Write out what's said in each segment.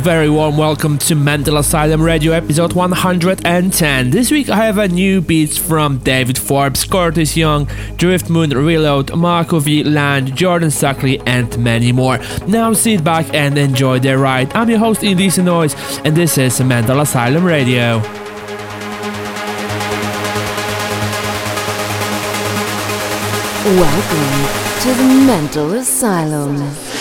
very warm welcome to Mental Asylum Radio episode 110. This week I have a new beats from David Forbes, Curtis Young, Driftmoon Reload, Marco V. Land, Jordan Suckley, and many more. Now sit back and enjoy the ride. I'm your host Indecent Noise, and this is Mental Asylum Radio. Welcome to the Mental Asylum.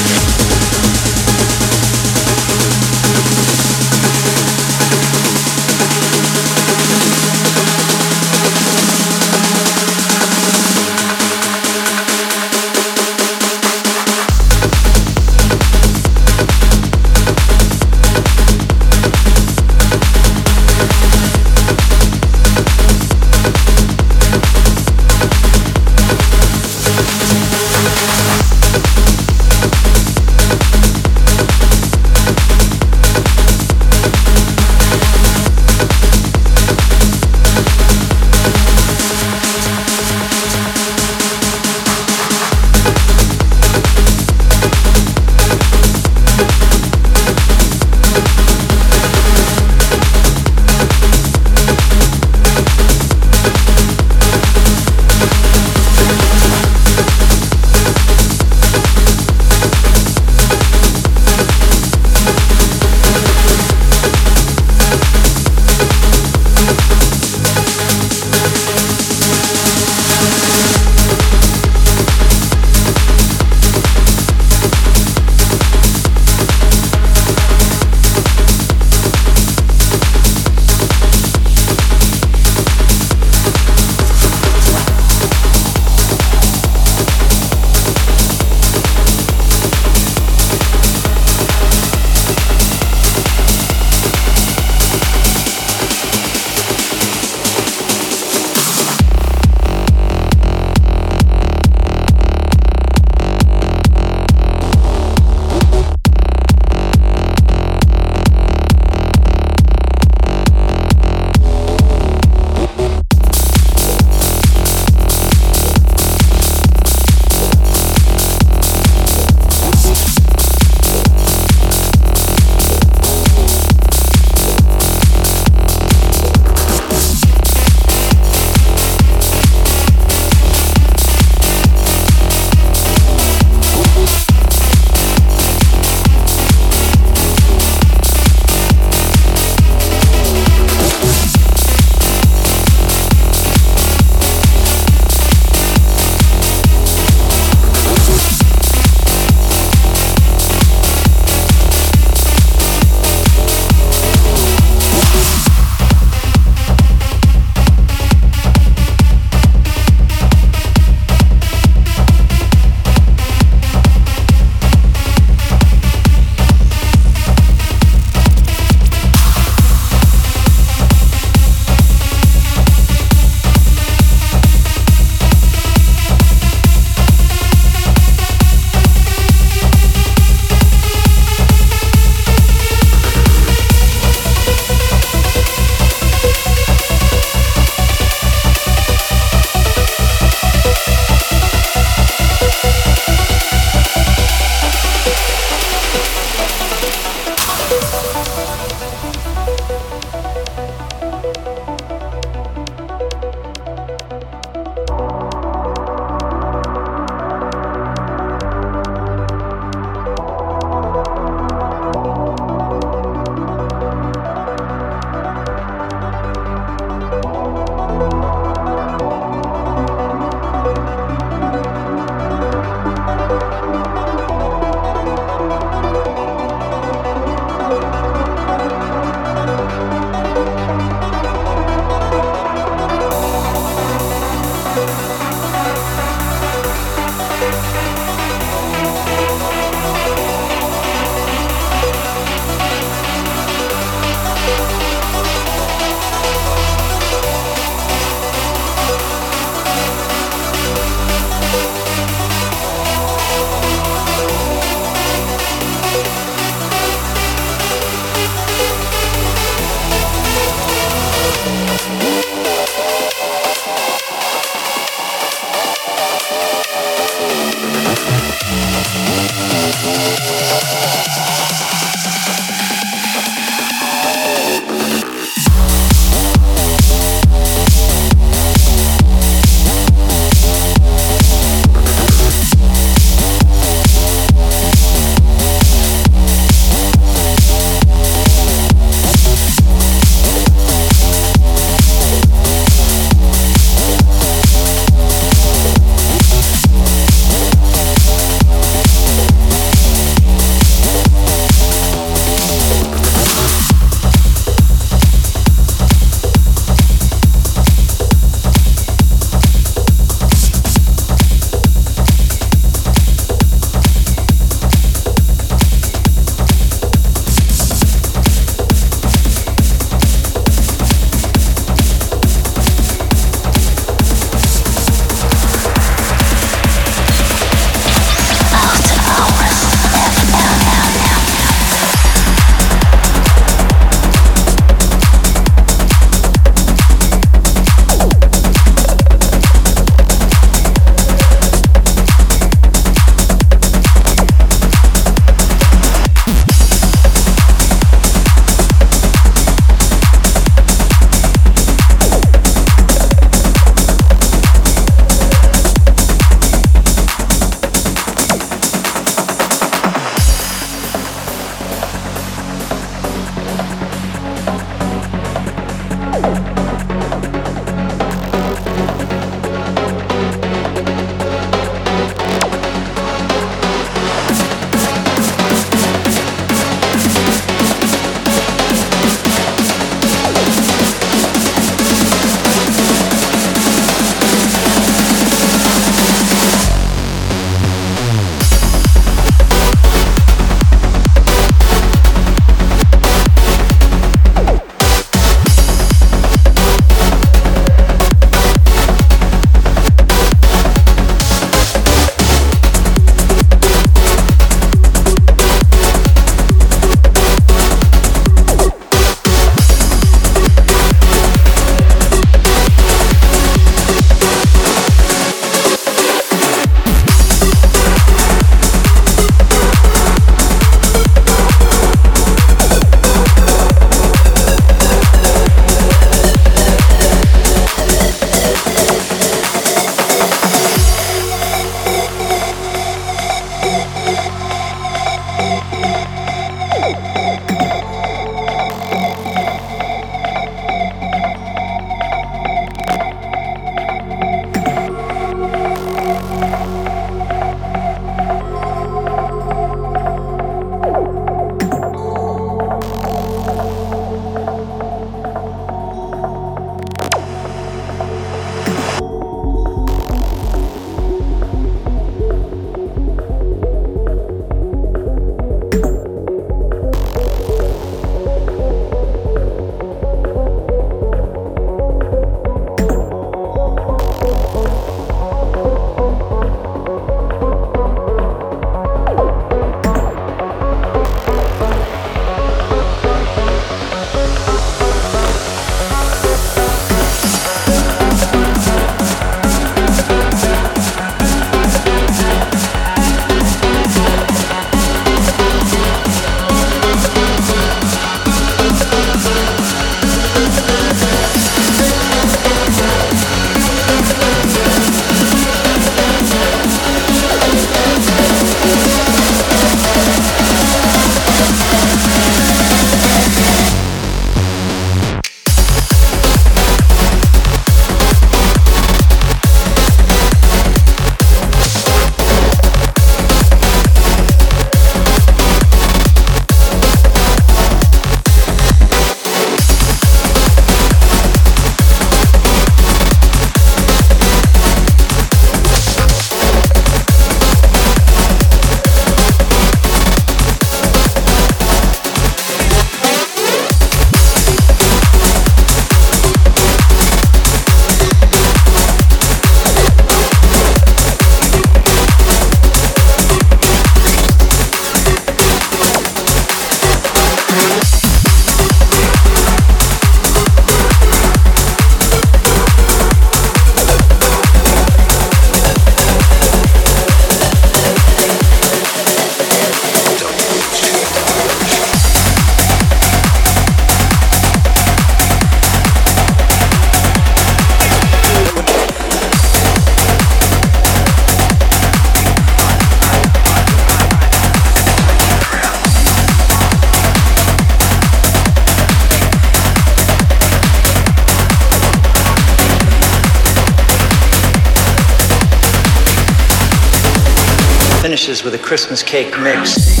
Christmas cake mix.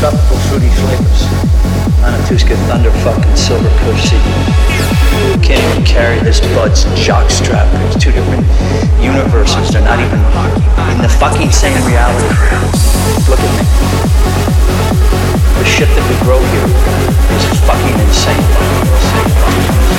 Tropical fruity flavors. Matanuska thunder fucking silver pussy. Can't even carry this bud's jockstrap. It's two different universes. They're not even in the fucking same reality. Look at me. The shit that we grow here is fucking insane. Don't bullshit.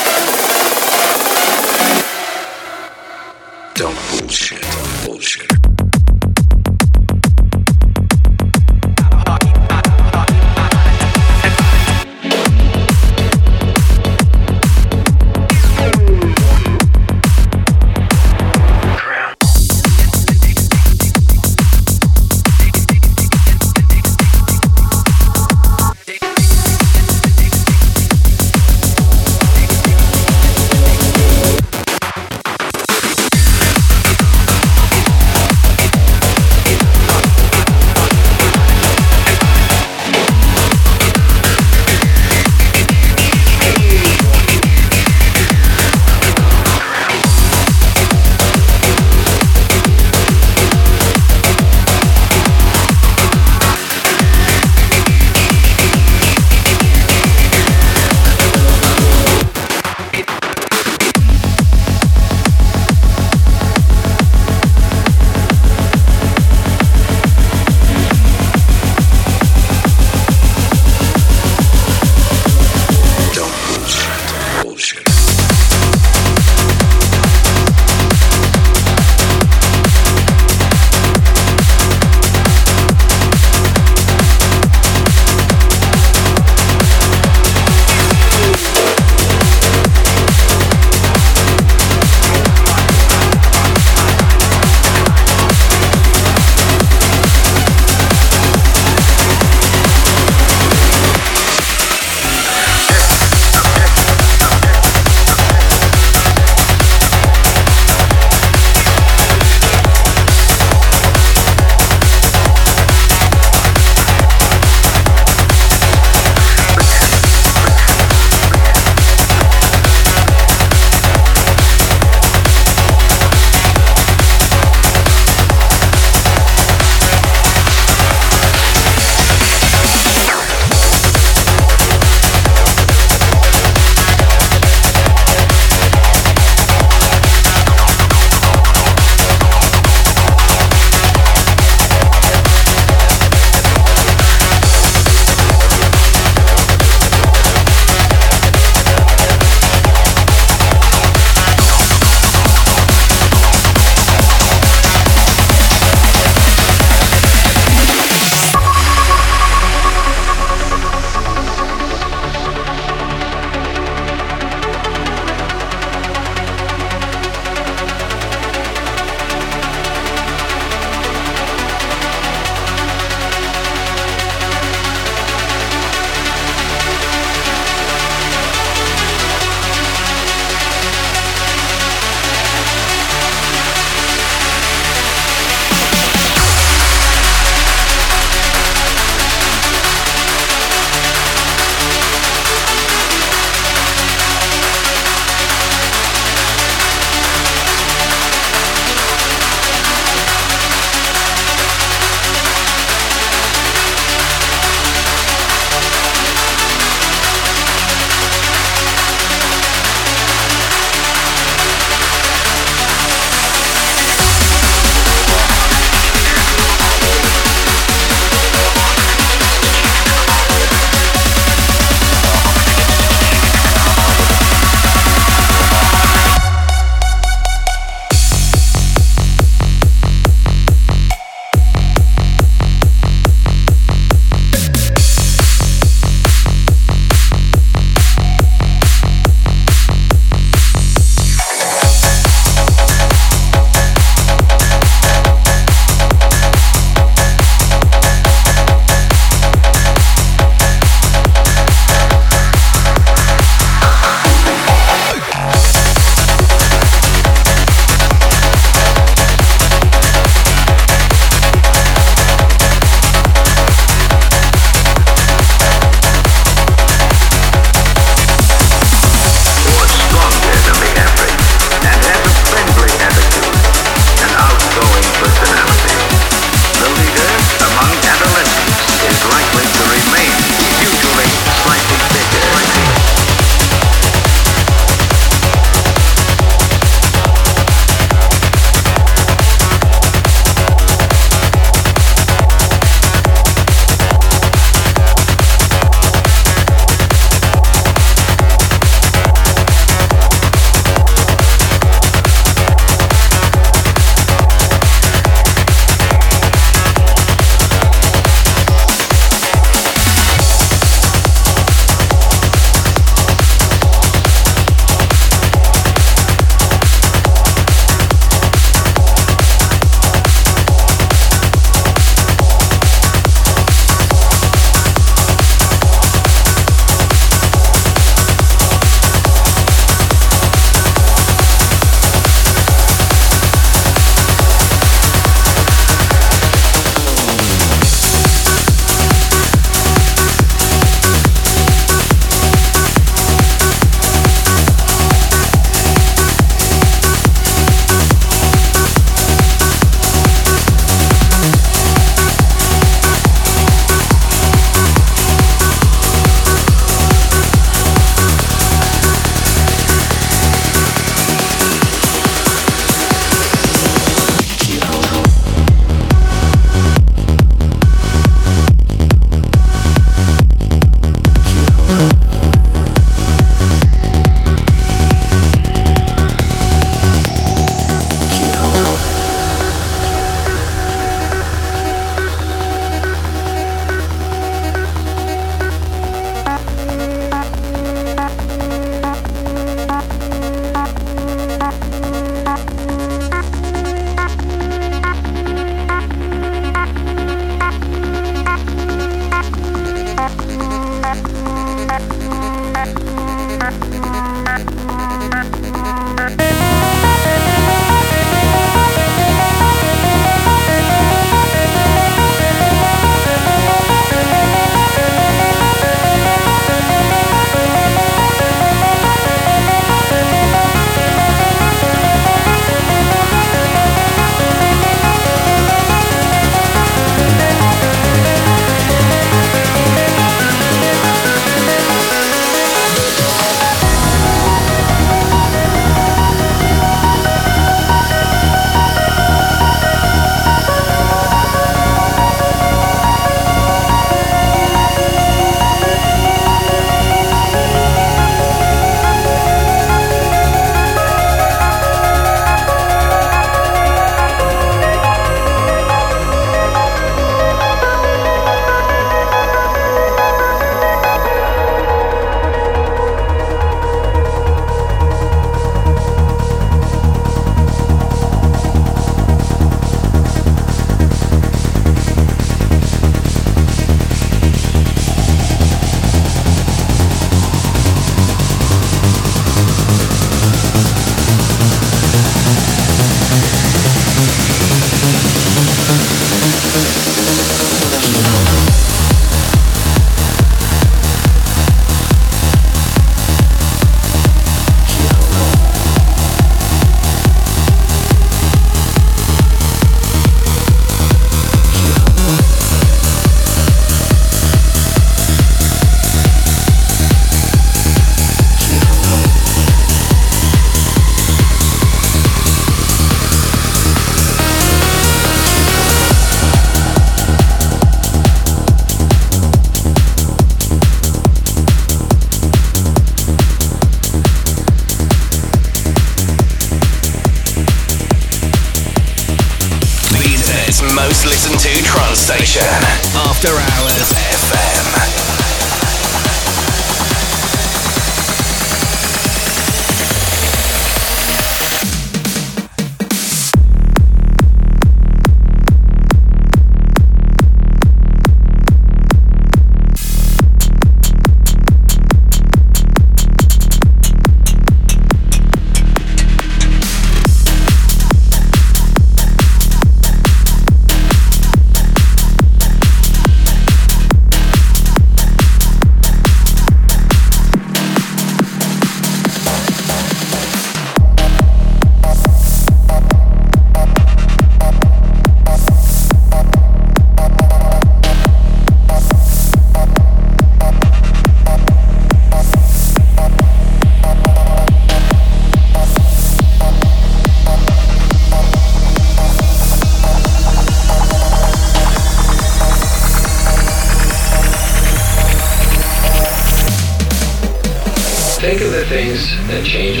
Change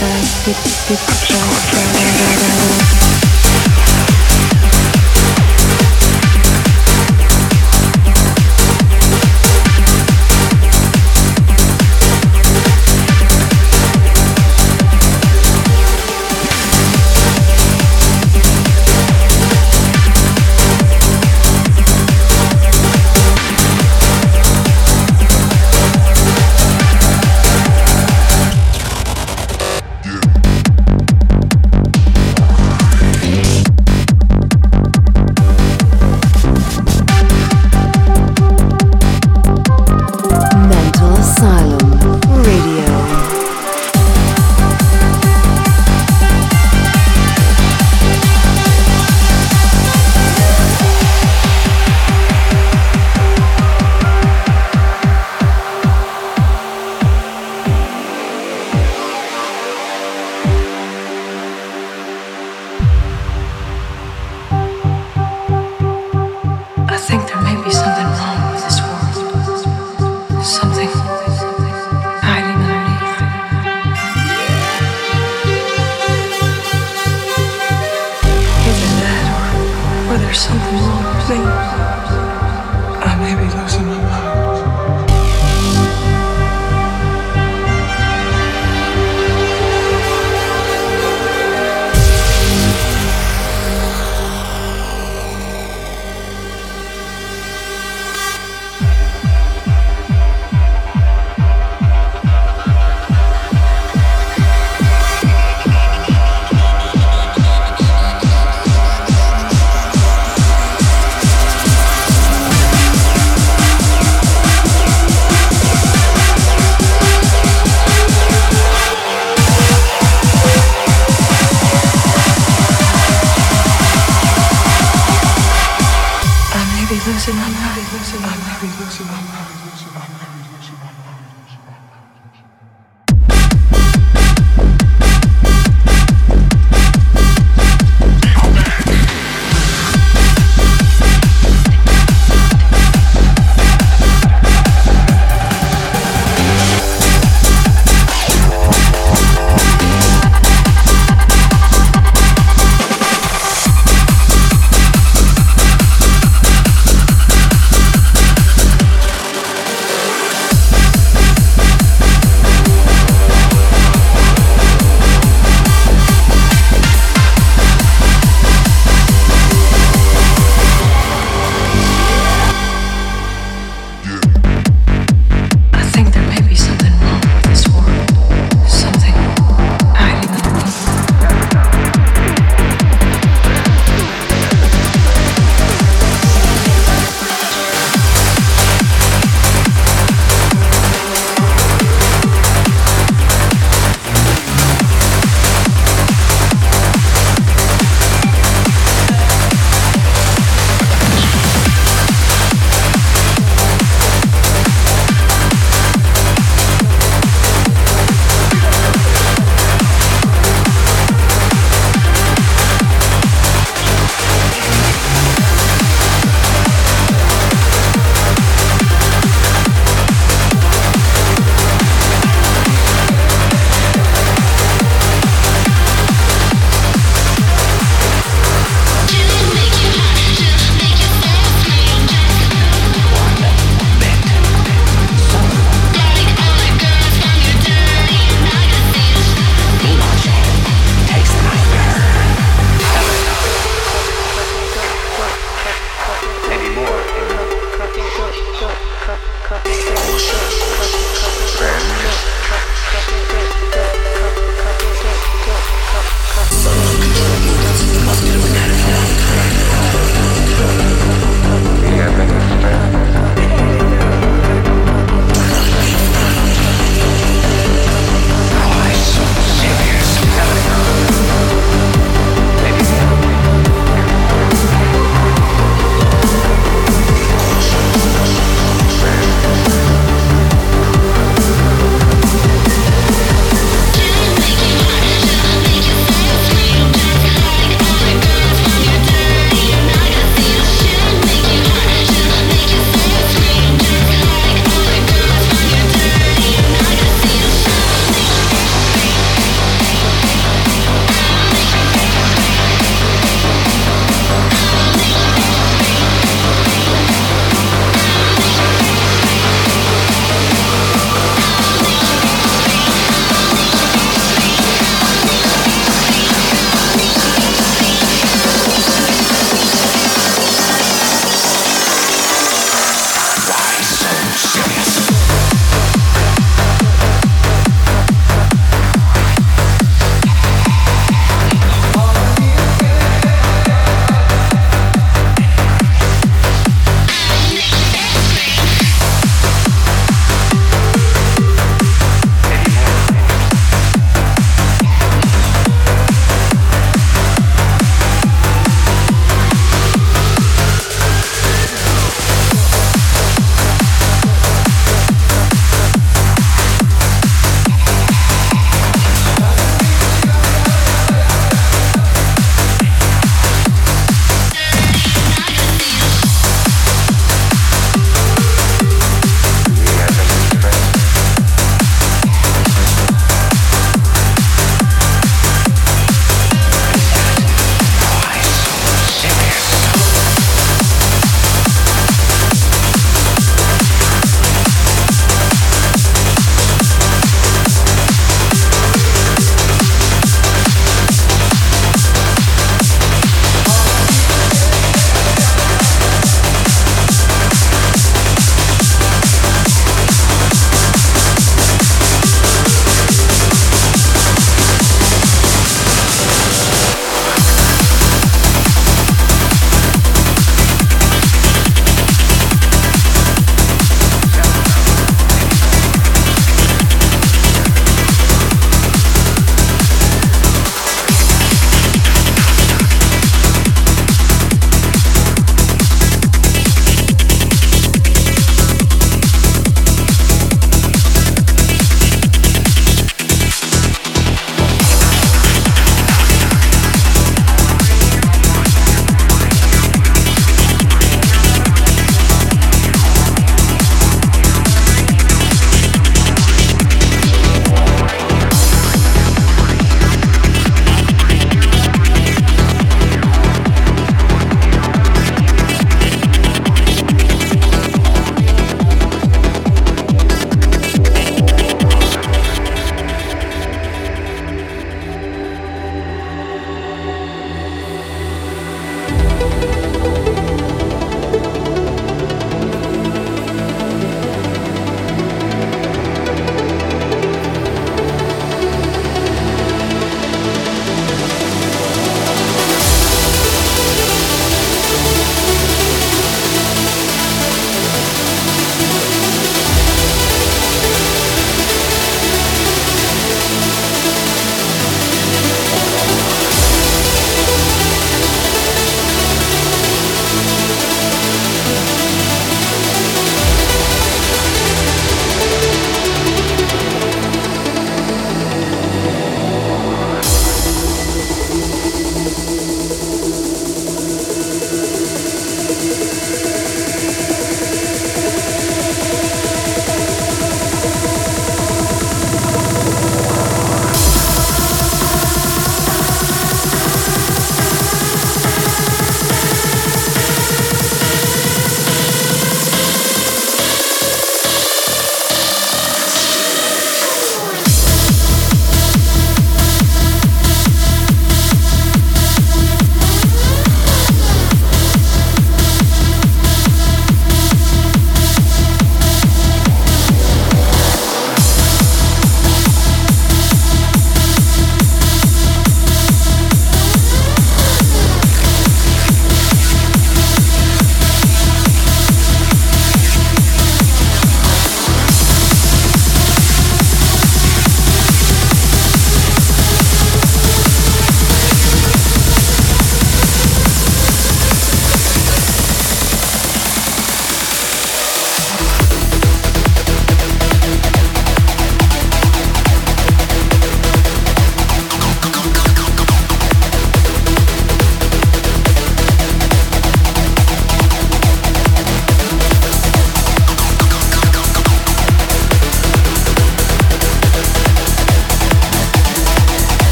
try, try, try, try,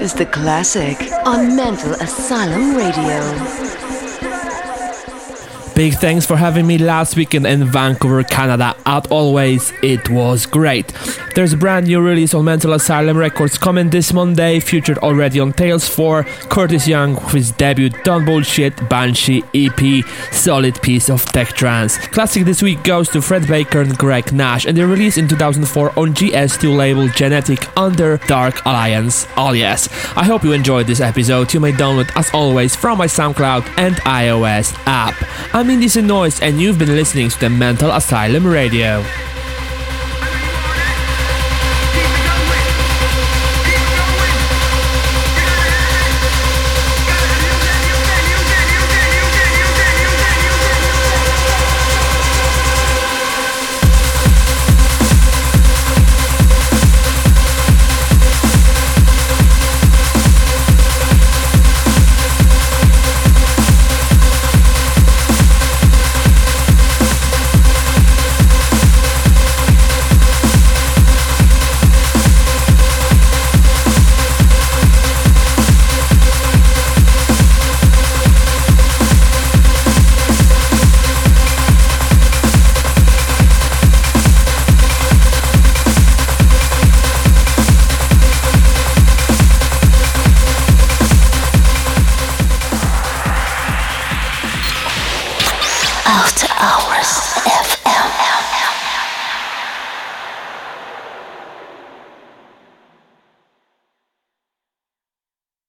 is the classic on Mental Asylum Radio. Big thanks for having me last weekend in Vancouver, Canada. As always, it was great. There's a brand new release on Mental Asylum Records coming this Monday, featured already on Tales 4. Curtis Young with his debut Don't Bullshit Banshee EP, solid piece of tech trance. Classic this week goes to Fred Baker and Greg Nash, and they released in 2004 on GS2 label Genetic under Dark Alliance. Oh yes, I hope you enjoyed this episode. You may download as always from my SoundCloud and iOS app. I'm Indecent Noise, and you've been listening to the Mental Asylum Radio.